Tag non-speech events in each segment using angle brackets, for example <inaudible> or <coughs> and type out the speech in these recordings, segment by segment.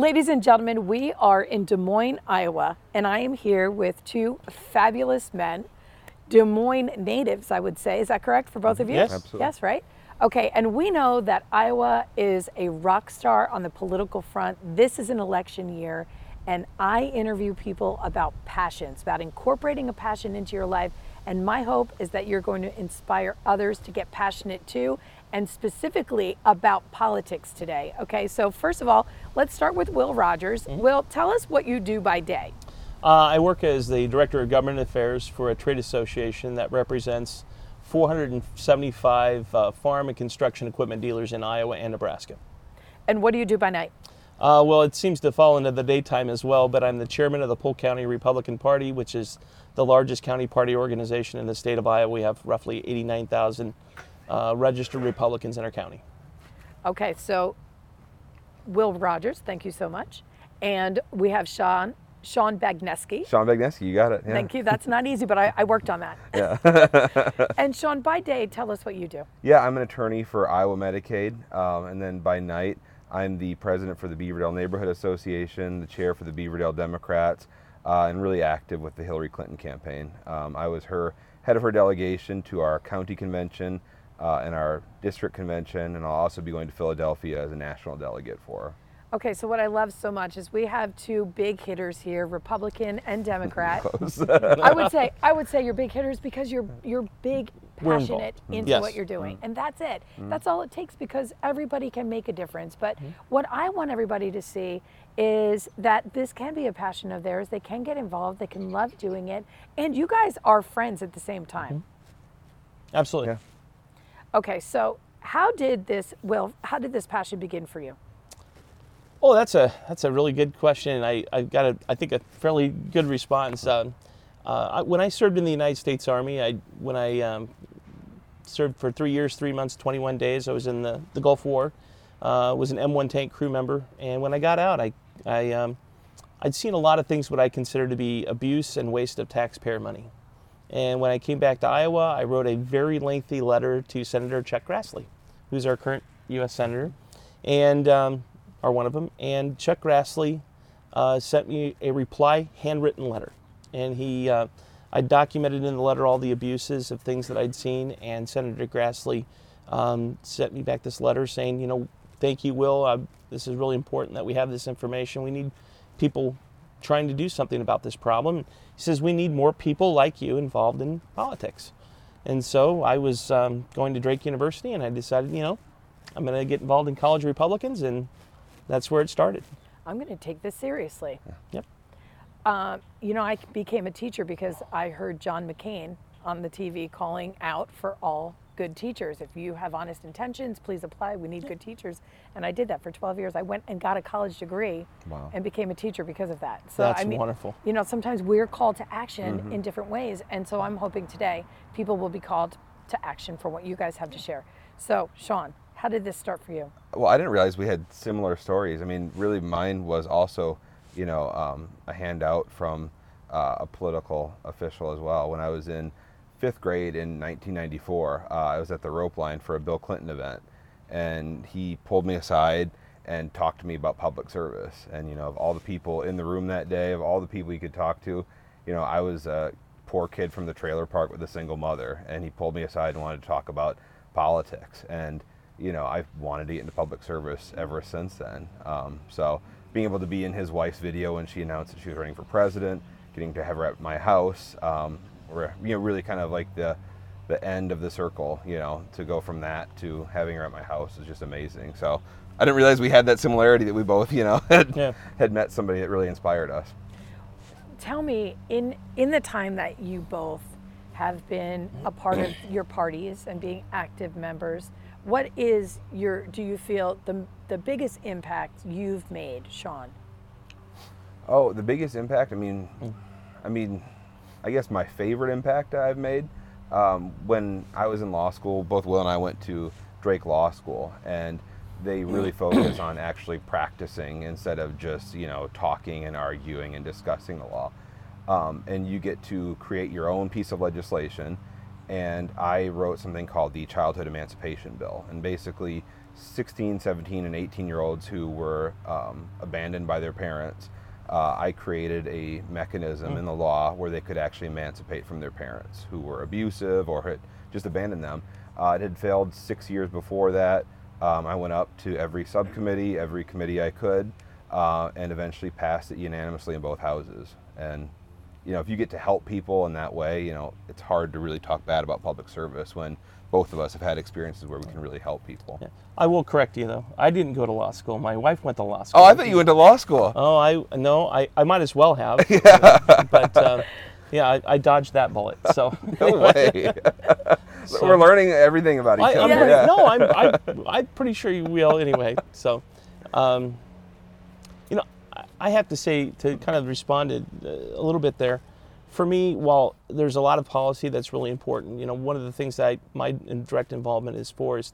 Ladies and gentlemen, we are in Des Moines, Iowa, and I am here with two fabulous men, Des Moines natives, I would say. Is that correct for both of you? Yes. Absolutely. Yes, right? Okay, and we know that Iowa is a rock star on the political front. This is an election year, and I interview people about passions, about incorporating a passion into your life. And my hope is that you're going to inspire others to get passionate too, and specifically about politics today. Okay, so first of all, let's start with Will Rogers. Will, tell us what you do by day. Uh, I work as the Director of Government Affairs for a trade association that represents 475 uh, farm and construction equipment dealers in Iowa and Nebraska. And what do you do by night? Uh, well, it seems to fall into the daytime as well, but I'm the chairman of the Polk County Republican Party, which is the largest county party organization in the state of Iowa. We have roughly 89,000 uh, registered Republicans in our county. Okay, so Will Rogers, thank you so much. And we have Sean, Sean Bagniewski. Sean Bagniewski, you got it. Yeah. Thank you. That's not easy, but I, I worked on that. Yeah. <laughs> and Sean, by day, tell us what you do. Yeah, I'm an attorney for Iowa Medicaid, um, and then by night, I'm the president for the Beaverdale Neighborhood Association, the chair for the Beaverdale Democrats, uh, and really active with the Hillary Clinton campaign. Um, I was her head of her delegation to our county convention uh, and our district convention, and I'll also be going to Philadelphia as a national delegate for her. Okay, so what I love so much is we have two big hitters here, Republican and Democrat. <laughs> I would say I would say you're big hitters because you're you're big, passionate mm-hmm. into Yes. what you're doing, mm-hmm. and that's it. Mm-hmm. That's all it takes because everybody can make a difference. But what I want everybody to see is that this can be a passion of theirs. They can get involved. They can love doing it, and you guys are friends at the same time. Absolutely. Yeah. Okay, so how did this well How did this passion begin for you? Oh, that's a that's a really good question, I I got a I think a fairly good response. Um, uh, I, when I served in the United States Army, I when I um, served for three years, three months, 21 days. I was in the, the Gulf War. Uh, was an M1 tank crew member, and when I got out, I I um, I'd seen a lot of things what I consider to be abuse and waste of taxpayer money. And when I came back to Iowa, I wrote a very lengthy letter to Senator Chuck Grassley, who's our current U.S. Senator, and um, are one of them. And Chuck Grassley uh, sent me a reply handwritten letter, and he uh, I documented in the letter all the abuses of things that I'd seen, and Senator Grassley um, sent me back this letter saying, you know, thank you, Will. Uh, this is really important that we have this information. We need people trying to do something about this problem. He says we need more people like you involved in politics. And so I was um, going to Drake University, and I decided, you know, I'm going to get involved in college Republicans, and that's where it started. I'm going to take this seriously. Yep. Um, you know, I became a teacher because I heard John McCain on the TV calling out for all good teachers. If you have honest intentions, please apply. We need good teachers. And I did that for 12 years. I went and got a college degree Wow. and became a teacher because of that. So That's I mean, wonderful. You know, sometimes we're called to action in different ways. And so I'm hoping today people will be called to action for what you guys have to share. So, Sean, how did this start for you? Well, I didn't realize we had similar stories. I mean, really, mine was also, you know, um, a handout from uh, a political official as well. When I was in fifth grade in 1994, uh, I was at the rope line for a Bill Clinton event, and he pulled me aside and talked to me about public service. And you know, of all the people in the room that day, of all the people he could talk to, you know, I was a poor kid from the trailer park with a single mother, and he pulled me aside and wanted to talk about politics. And you know, I've wanted to get into public service ever since then. Um, so being able to be in his wife's video when she announced that she was running for president, getting to have her at my house, um, were you know really kind of like the the end of the circle. You know, to go from that to having her at my house is just amazing. So I didn't realize we had that similarity that we both, you know, <laughs> had, Yeah. had met somebody that really inspired us. Tell me, in in the time that you both have been a part of your parties and being active members, what is your do you feel the the biggest impact you've made, Sean? Oh, the biggest impact. I mean, I mean, I guess my favorite impact I've made um, when I was in law school. Both Will and I went to Drake Law School, and they really focus on actually practicing instead of just you know talking and arguing and discussing the law. Um, and you get to create your own piece of legislation. And I wrote something called the Childhood Emancipation Bill, and basically. 16, 17, and 18 year olds who were um, abandoned by their parents uh, I created a mechanism in the law where they could actually emancipate from their parents who were abusive or had just abandoned them. Uh, it had failed six years before that. Um, I went up to every subcommittee, every committee I could, uh, and eventually passed it unanimously in both houses. And you know, if you get to help people in that way, you know, it's hard to really talk bad about public service when both of us have had experiences where we can really help people. Yeah. I will correct you though. I didn't go to law school. My wife went to law school. Oh, I thought you went to law school. Oh, I no, I, I might as well have. <laughs> yeah. But um, yeah, I, I dodged that bullet. So <laughs> No way. So- <laughs> We're learning everything about each I, other. I'm yeah. no, I'm, I'm I'm pretty sure you will anyway. So, um, you know, I- I have to say to kind of respond to, uh, a little bit there. For me, while there's a lot of policy that's really important, you know, one of the things that I, my direct involvement is for is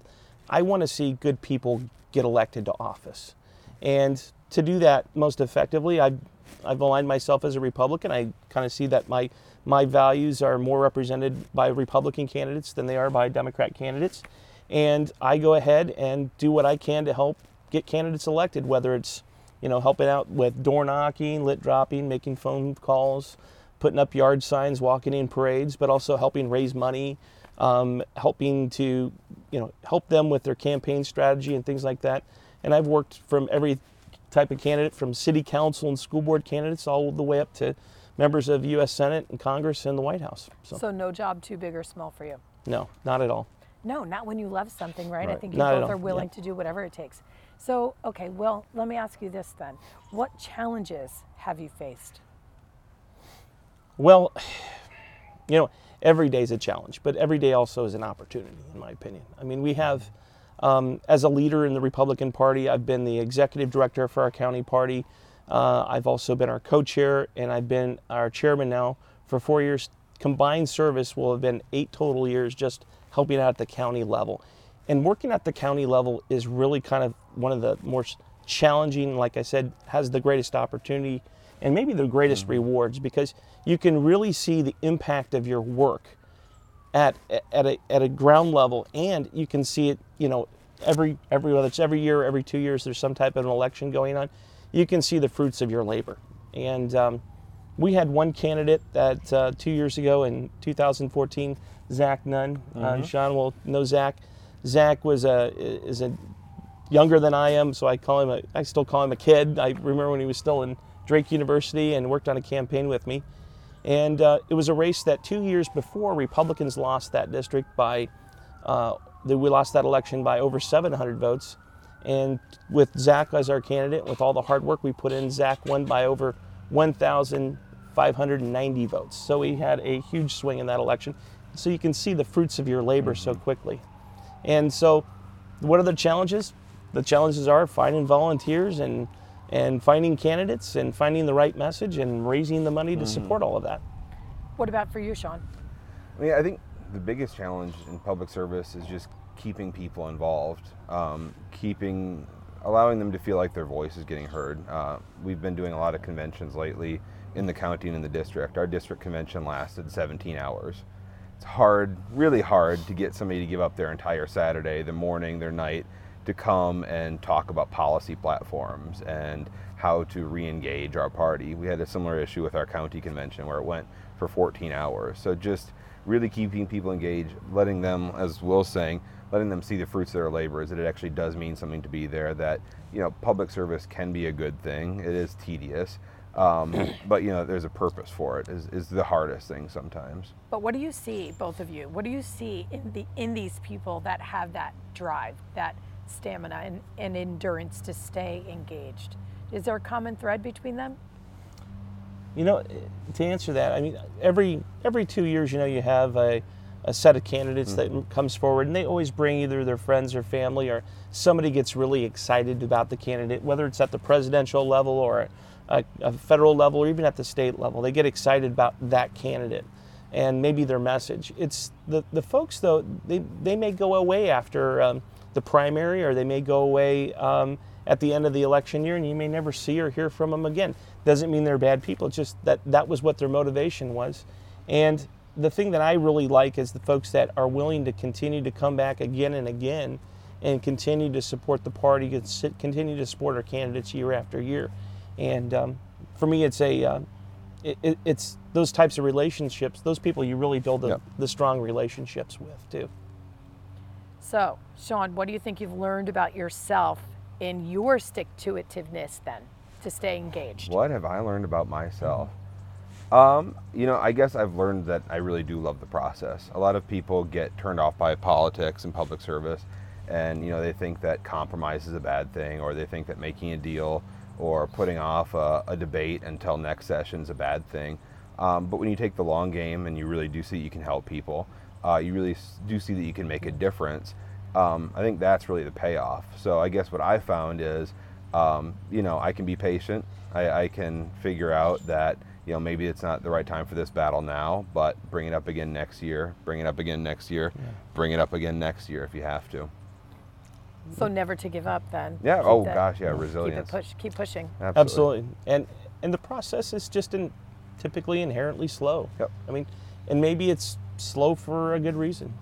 I want to see good people get elected to office, and to do that most effectively, I've I've aligned myself as a Republican. I kind of see that my my values are more represented by Republican candidates than they are by Democrat candidates, and I go ahead and do what I can to help get candidates elected, whether it's you know helping out with door knocking, lit dropping, making phone calls, putting up yard signs, walking in parades, but also helping raise money, um, helping to you know help them with their campaign strategy and things like that. And I've worked from every type of candidate, from city council and school board candidates, all the way up to members of U.S. Senate and Congress and the White House. So, So no job too big or small for you. no, not at all. No, not when you love something, right? I think you Not both are willing yeah. to do whatever it takes. So, okay, well, let me ask you this then. What challenges have you faced? Well, <sighs> you know, every day is a challenge, but every day also is an opportunity, in my opinion. I mean, we have, um, as a leader in the Republican Party, I've been the executive director for our county party. Uh, I've also been our co chair, and I've been our chairman now for four years. Combined service will have been eight total years just helping out at the county level. And working at the county level is really kind of one of the more challenging, like I said, has the greatest opportunity and maybe the greatest rewards because you can really see the impact of your work at at a at a ground level, and you can see it. You know, every every whether it's every year, every two years, there's some type of an election going on. You can see the fruits of your labor, and um, we had one candidate that uh, two years ago in 2014, Zach Nunn. Uh, Sean will know Zach. Zach was a is a younger than I am, so I call him a, I still call him a kid. I remember when he was still in Drake University and worked on a campaign with me. And uh, it was a race that two years before Republicans lost that district by, uh, we lost that election by over 700 votes. And with Zach as our candidate, with all the hard work we put in, Zach won by over 1,590 votes. So he had a huge swing in that election. So you can see the fruits of your labor so quickly. And so, what are the challenges? The challenges are finding volunteers and and finding candidates and finding the right message and raising the money to support all of that. What about for you, Sean? I mean, I think the biggest challenge in public service is just keeping people involved, um, keeping, allowing them to feel like their voice is getting heard. Uh, we've been doing a lot of conventions lately in the county and in the district. Our district convention lasted 17 hours. It's hard, really hard, to get somebody to give up their entire Saturday, their morning, their night, to come and talk about policy platforms and how to re-engage our party. We had a similar issue with our county convention where it went for 14 hours. So just really keeping people engaged, letting them, as Will's saying, letting them see the fruits of their labor is that it actually does mean something to be there, that, you know, public service can be a good thing. It is tedious. Um, <coughs> but you know, there's a purpose for it. Is is the hardest thing sometimes. But what do you see, both of you? What do you see in the in these people that have that drive, that stamina and, and endurance to stay engaged? Is there a common thread between them? You know, to answer that, I mean, every every two years, you know, you have a, a set of candidates that mm-hmm. comes forward, and they always bring either their friends or family, or somebody gets really excited about the candidate, whether it's at the presidential level or a, a federal level, or even at the state level. They get excited about that candidate and maybe their message. It's the the folks though they they may go away after um, the primary, or they may go away. Um, at the end of the election year, and you may never see or hear from them again. Doesn't mean they're bad people. It's just that that was what their motivation was. And the thing that I really like is the folks that are willing to continue to come back again and again, and continue to support the party, continue to support our candidates year after year. And um, for me, it's a uh, it, it- it's those types of relationships. Those people you really build the, Yep. the strong relationships with too. So, Sean, what do you think you've learned about yourself in your stick to itiveness then to stay engaged? What have I learned about myself? Um, you know, I guess I've learned that I really do love the process. A lot of people get turned off by politics and public service, and you know they think that compromise is a bad thing, or they think that making a deal or putting off a, a debate until next session is a bad thing. Um, but when you take the long game and you really do see that you can help people, uh, you really do see that you can make a difference. Um, I think that's really the payoff. So I guess what I found is, um, you know, I can be patient. I, I can figure out that you know maybe it's not the right time for this battle now, but bring it up again next year. Bring it up again next year. Bring it up again next year if you have to. So never to give up then. Yeah. Keep oh that- gosh, yeah. Keep Resilience. push. Keep pushing. Absolutely. And and the process is just in, typically inherently slow. Yep. I mean, and maybe it's slow for a good reason.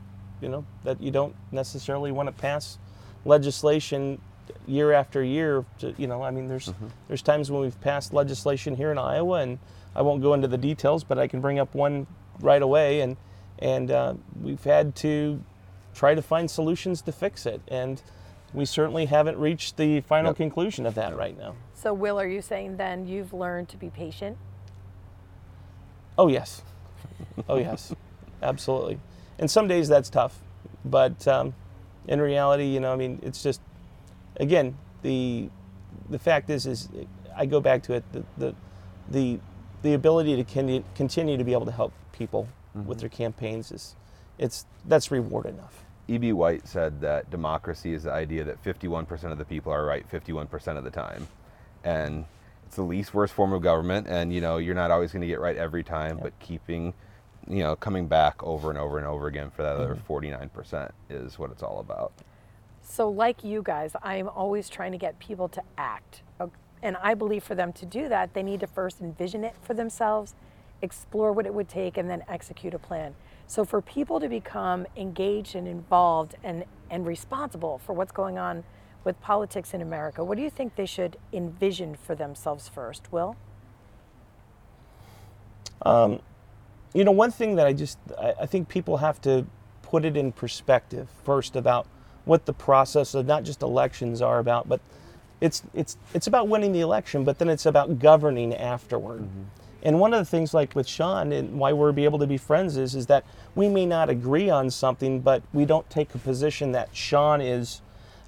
You know that you don't necessarily want to pass legislation year after year. To, you know, I mean, there's there's times when we've passed legislation here in Iowa, and I won't go into the details, but I can bring up one right away, and and uh, we've had to try to find solutions to fix it, and we certainly haven't reached the final Yep. conclusion of that right now. So, Will, are you saying then you've learned to be patient? Oh yes, oh yes, <laughs> absolutely. And some days that's tough, but um, in reality, you know, I mean, it's just again the the fact is is I go back to it the the the, the ability to con- continue to be able to help people with their campaigns is it's that's reward enough. E.B. White said that democracy is the idea that 51% of the people are right 51% of the time. And it's the least worst form of government. And, you know, you're not always going to get right every time, but keeping, you know, coming back over and over and over again for that other mm-hmm. 49% is what it's all about. So, like you guys, I am always trying to get people to act. And I believe for them to do that, they need to first envision it for themselves, explore what it would take, and then execute a plan. So, for people to become engaged and involved and, and responsible for what's going on with politics in America, what do you think they should envision for themselves first? Will? Um, you know, one thing that I just I, I think people have to put it in perspective first about what the process of not just elections are about, but it's it's it's about winning the election, but then it's about governing afterward. Mm-hmm. And one of the things, like with Sean, and why we're be able to be friends is is that we may not agree on something, but we don't take a position that Sean is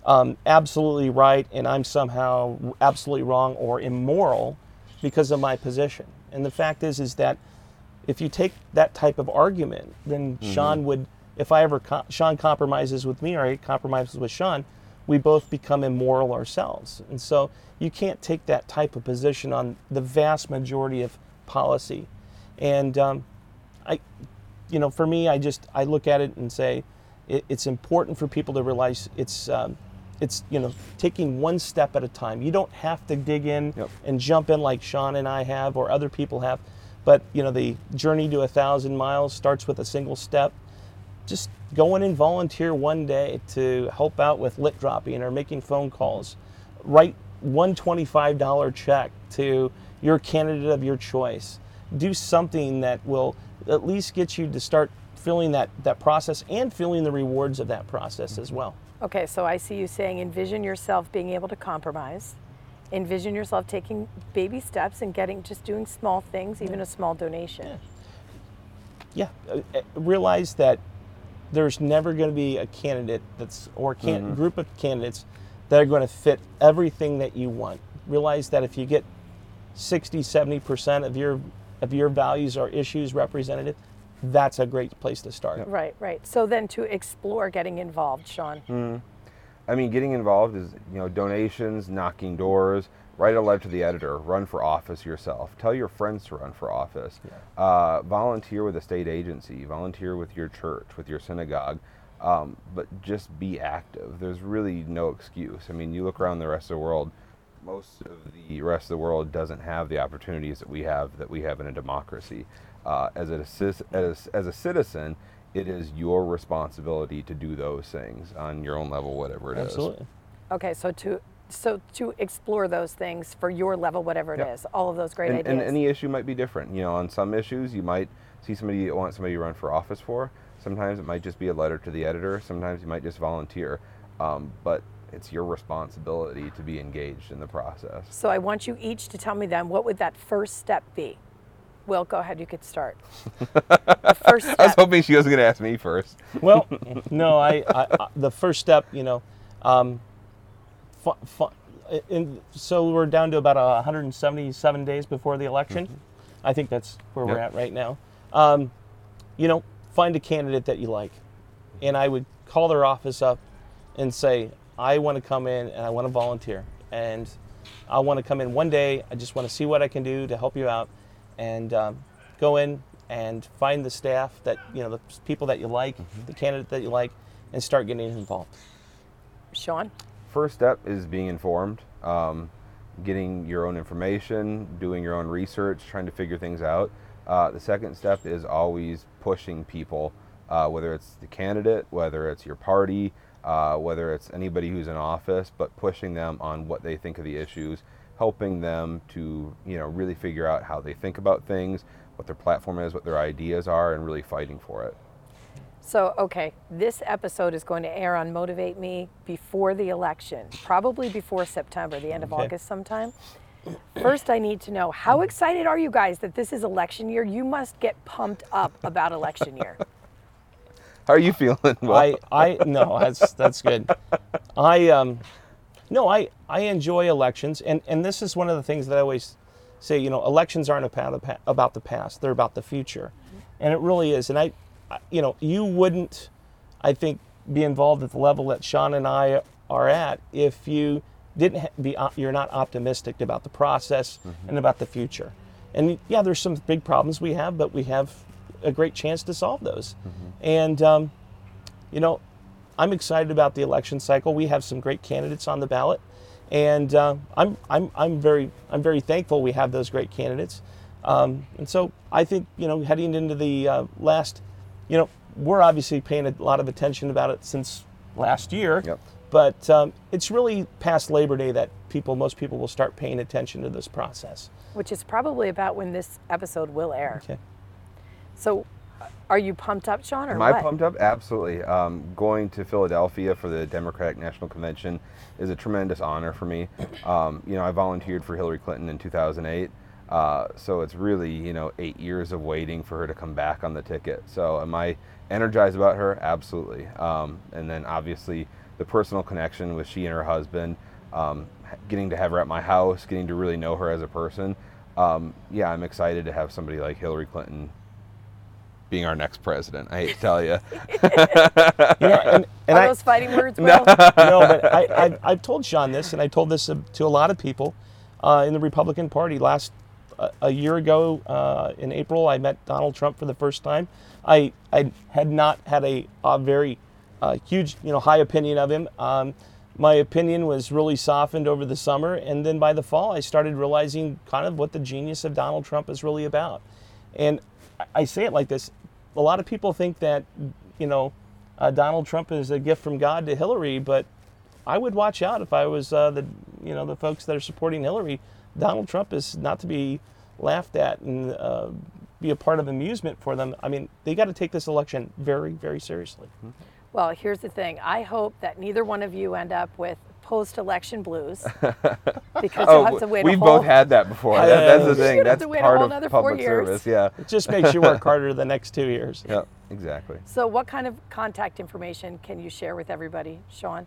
um, absolutely right and I'm somehow absolutely wrong or immoral because of my position. And the fact is, is that if you take that type of argument, then Sean would, if I ever, co- Sean compromises with me or I compromises with Sean, we both become immoral ourselves. And so you can't take that type of position on the vast majority of policy. And um, I, you know, for me, I just, I look at it and say, it, it's important for people to realize it's, um, it's, you know, taking one step at a time. You don't have to dig in Yep. and jump in like Sean and I have or other people have. But you know, the journey to a thousand miles starts with a single step. Just go in and volunteer one day to help out with lit dropping or making phone calls. Write one $25 check to your candidate of your choice. Do something that will at least get you to start feeling that, that process and feeling the rewards of that process as well. Okay, so I see you saying envision yourself being able to compromise, envision yourself taking baby steps and getting just doing small things, even a small donation. yeah, uh, uh, realize that there's never going to be a candidate that's or can, group of candidates that are going to fit everything that you want. Realize that if you get 60, 70% of your of your values or issues represented, that's a great place to start. Right, right. So then to explore getting involved, Sean. I mean, getting involved is you know donations, knocking doors, write a letter to the editor, run for office yourself, tell your friends to run for office, uh, volunteer with a state agency, volunteer with your church, with your synagogue, um, but just be active. There's really no excuse. I mean, you look around the rest of the world. Most of the rest of the world doesn't have the opportunities that we have that we have in a democracy. Uh, as, a, as, as a citizen, it is your responsibility to do those things on your own level, whatever it is. Absolutely. Okay, so to so to explore those things for your level, whatever it is, Yep. all of those great and, ideas. and any issue might be different. You know, on some issues, you might see somebody you want somebody to run for office for. Sometimes it might just be a letter to the editor. Sometimes you might just volunteer. Um, but it's your responsibility to be engaged in the process. so I want you each to tell me then what would that first step be? Will, go ahead. You could start. <laughs> the first I was hoping she wasn't going to ask me first. Well, <laughs> no, I, I, I the first step, you know, um, fu- fu- in, so we're down to about 177 days before the election. I think that's where we're at right now. Um, you know, find a candidate that you like, and I would call their office up and say, I want to come in and I want to volunteer, and I want to come in one day. I just want to see what I can do to help you out, and um, go in and find the staff that you know the people that you like, the candidate that you like, and start getting involved. Sean. First step is being informed, um, getting your own information, doing your own research, trying to figure things out. Uh, the second step is always pushing people, uh, whether it's the candidate, whether it's your party, uh, whether it's anybody who's in office, but pushing them on what they think of the issues, helping them to you know really figure out how they think about things, what their platform is, what their ideas are, and really fighting for it. So, okay, this episode is going to air on Motivate Me before the election, probably before September, the end of Okay. August sometime. First, I need to know how excited are you guys that this is election year? You must get pumped up about election year. How are you feeling? Will? I, I no, that's that's good. I um, no, I I enjoy elections, and and this is one of the things that I always say. You know, elections aren't about the pa- about the past; they're about the future, and it really is. And I, you know, you wouldn't, I think, be involved at the level that Sean and I are at if you didn't be you're not optimistic about the process and about the future. And yeah, there's some big problems we have, but we have a great chance to solve those. And um, you know, I'm excited about the election cycle. We have some great candidates on the ballot, and uh, I'm I'm I'm very I'm very thankful we have those great candidates. Um, and so I think you know heading into the uh, last, you know, we're obviously paying a lot of attention about it since last year. Yep. But um, it's really past Labor Day that people, most people, will start paying attention to this process. which is probably about when this episode will air. Okay. So, uh, are you pumped up, Sean, or Am I pumped up? Absolutely. Um, going to Philadelphia for the Democratic National Convention is a tremendous honor for me. Um, you know, I volunteered for Hillary Clinton in 2008, uh, so it's really you know eight years of waiting for her to come back on the ticket. So am I energized about her? Absolutely. Um, and then obviously the personal connection with she and her husband, um, getting to have her at my house, getting to really know her as a person. Um, yeah, I'm excited to have somebody like Hillary Clinton being our next president. I hate to tell you. <laughs> Yeah, and, and Are I, those fighting words, Will? <laughs> no, but I, I, I've told Sean this, and I told this uh, to a lot of people uh, in the Republican Party. Last uh, a year ago uh, in April, I met Donald Trump for the first time. I, I had not had a, a very uh, huge, you know, high opinion of him. Um, my opinion was really softened over the summer, and then by the fall, I started realizing kind of what the genius of Donald Trump is really about. And I- say it like this: a lot of people think that, you know, uh, Donald Trump is a gift from God to Hillary, but I would watch out if I was uh, the, you know, the folks that are supporting Hillary. Donald Trump is not to be laughed at and uh, be a part of amusement for them. I mean, they got to take this election very, very seriously. Well, here's the thing. I hope that neither one of you end up with post-election blues <laughs> because Oh, you'll have to wait. we've a whole, both had that before. Yeah, That- that's the you'd thing. <laughs> have That's to wait a part whole of nother four public years. service. Yeah. It just makes you work <laughs> harder the next two years. Yeah. Exactly. So, what kind of contact information can you share with everybody, Sean?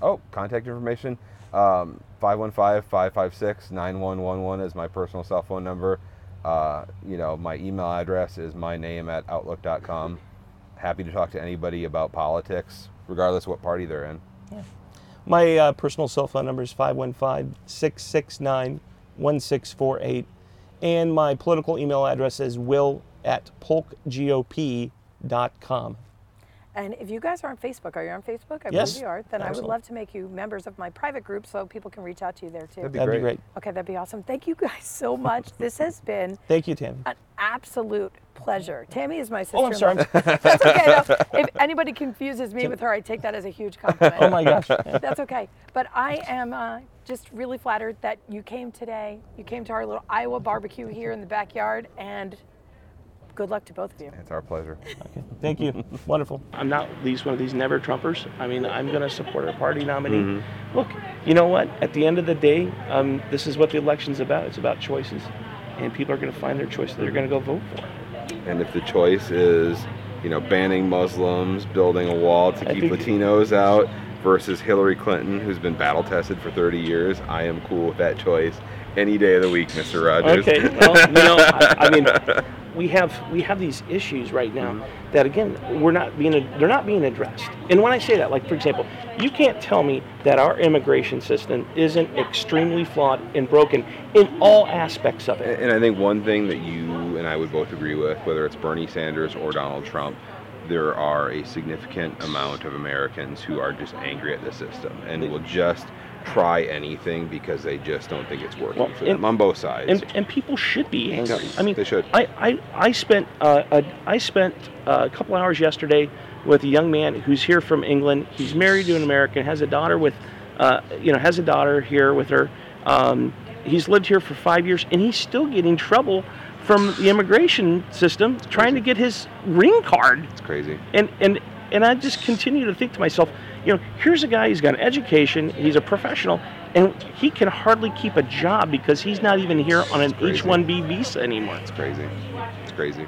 Oh, contact information. Um, 515-556-9111 is my personal cell phone number. Uh, you know, my email address is my name at outlook.com. Happy to talk to anybody about politics, regardless what party they're in. My uh, personal cell phone number is 515 669 1648. And my political email address is will at polkgop.com. And if you guys are on Facebook, are you on Facebook? I Yes, believe you are. Then I would love to make you members of my private group so people can reach out to you there too. That'd be That'd be great. great. Okay, that'd be awesome. Thank you guys so much. this has been Thank you, Tammy. An absolute pleasure. Tammy is my sister. Oh, I'm sorry. That's okay. though. <laughs> if anybody confuses me with her, I take that as a huge compliment. Oh my gosh. <laughs> That's okay. But I am uh, just really flattered that you came today. You came to our little Iowa barbecue here in the backyard, and good luck to both of you. It's our pleasure. Okay, Thank you. Wonderful. I'm not these one of these never Trumpers. I mean, I'm going to support our party nominee. Look, you know what? At the end of the day, um, this is what the election's about. It's about choices, and people are going to find their choice that they're going to go vote for. And if the choice is, you know, banning Muslims, building a wall to I keep Latinos out versus Hillary Clinton, who's been battle tested for 30 years, I am cool with that choice any day of the week, Mr. Rogers. Okay. Well, you know, I, I mean, <laughs> we have we have these issues right now that again we're not being they're not being addressed. And when I say that, like for example, you can't tell me that our immigration system isn't extremely flawed and broken in all aspects of it. And I think one thing that you and I would both agree with, whether it's Bernie Sanders or Donald Trump, there are a significant amount of Americans who are just angry at the system and will just try anything because they just don't think it's working Well, for and- them on both sides. and, and people should be angry. I mean, they should. I I, I spent uh, a, I spent uh, a couple hours yesterday with a young man who's here from England. He's married to an American, has a daughter with, uh, you know, has a daughter here with her. Um, he's lived here for five years, and he's still getting trouble from the immigration system trying to get his green card it's crazy. and and and I just continue to think to myself, you know, here's a guy. He's got an education. He's a professional, and he can hardly keep a job because he's not even here on an. H-1B visa anymore. It's crazy. It's crazy.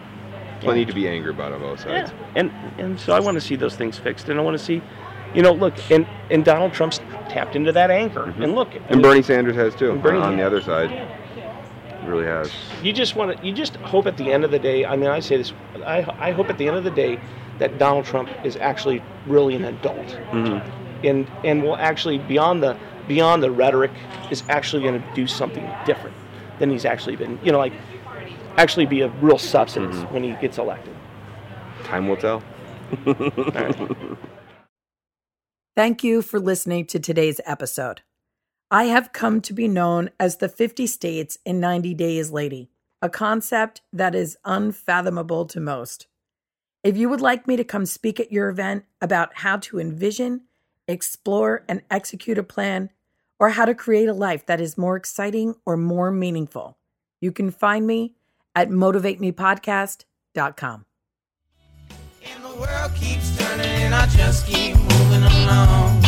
Plenty to be angry about on both sides. Yeah, and and so I want to see those things fixed, and I want to see, you know, look, and and Donald Trump's tapped into that anchor, mm-hmm. and look, And Bernie Sanders has too, Bernie on, on the other side. He really has. you just want to, you just hope at the end of the day. I mean, I say this, I I hope at the end of the day that Donald Trump is actually really an adult. Mm-hmm. and and will actually beyond the beyond the rhetoric is actually going to do something different than he's actually been you know like actually be a real substance Mm-hmm. when he gets elected Time will tell. <laughs> Thank you for listening to today's episode. I have come to be known as the 50 States in 90 Days Lady, a concept that is unfathomable to most. If you would like me to come speak at your event about how to envision, explore, and execute a plan, or how to create a life that is more exciting or more meaningful, you can find me at motivatemepodcast.com. And the world keeps turning and I just keep moving along.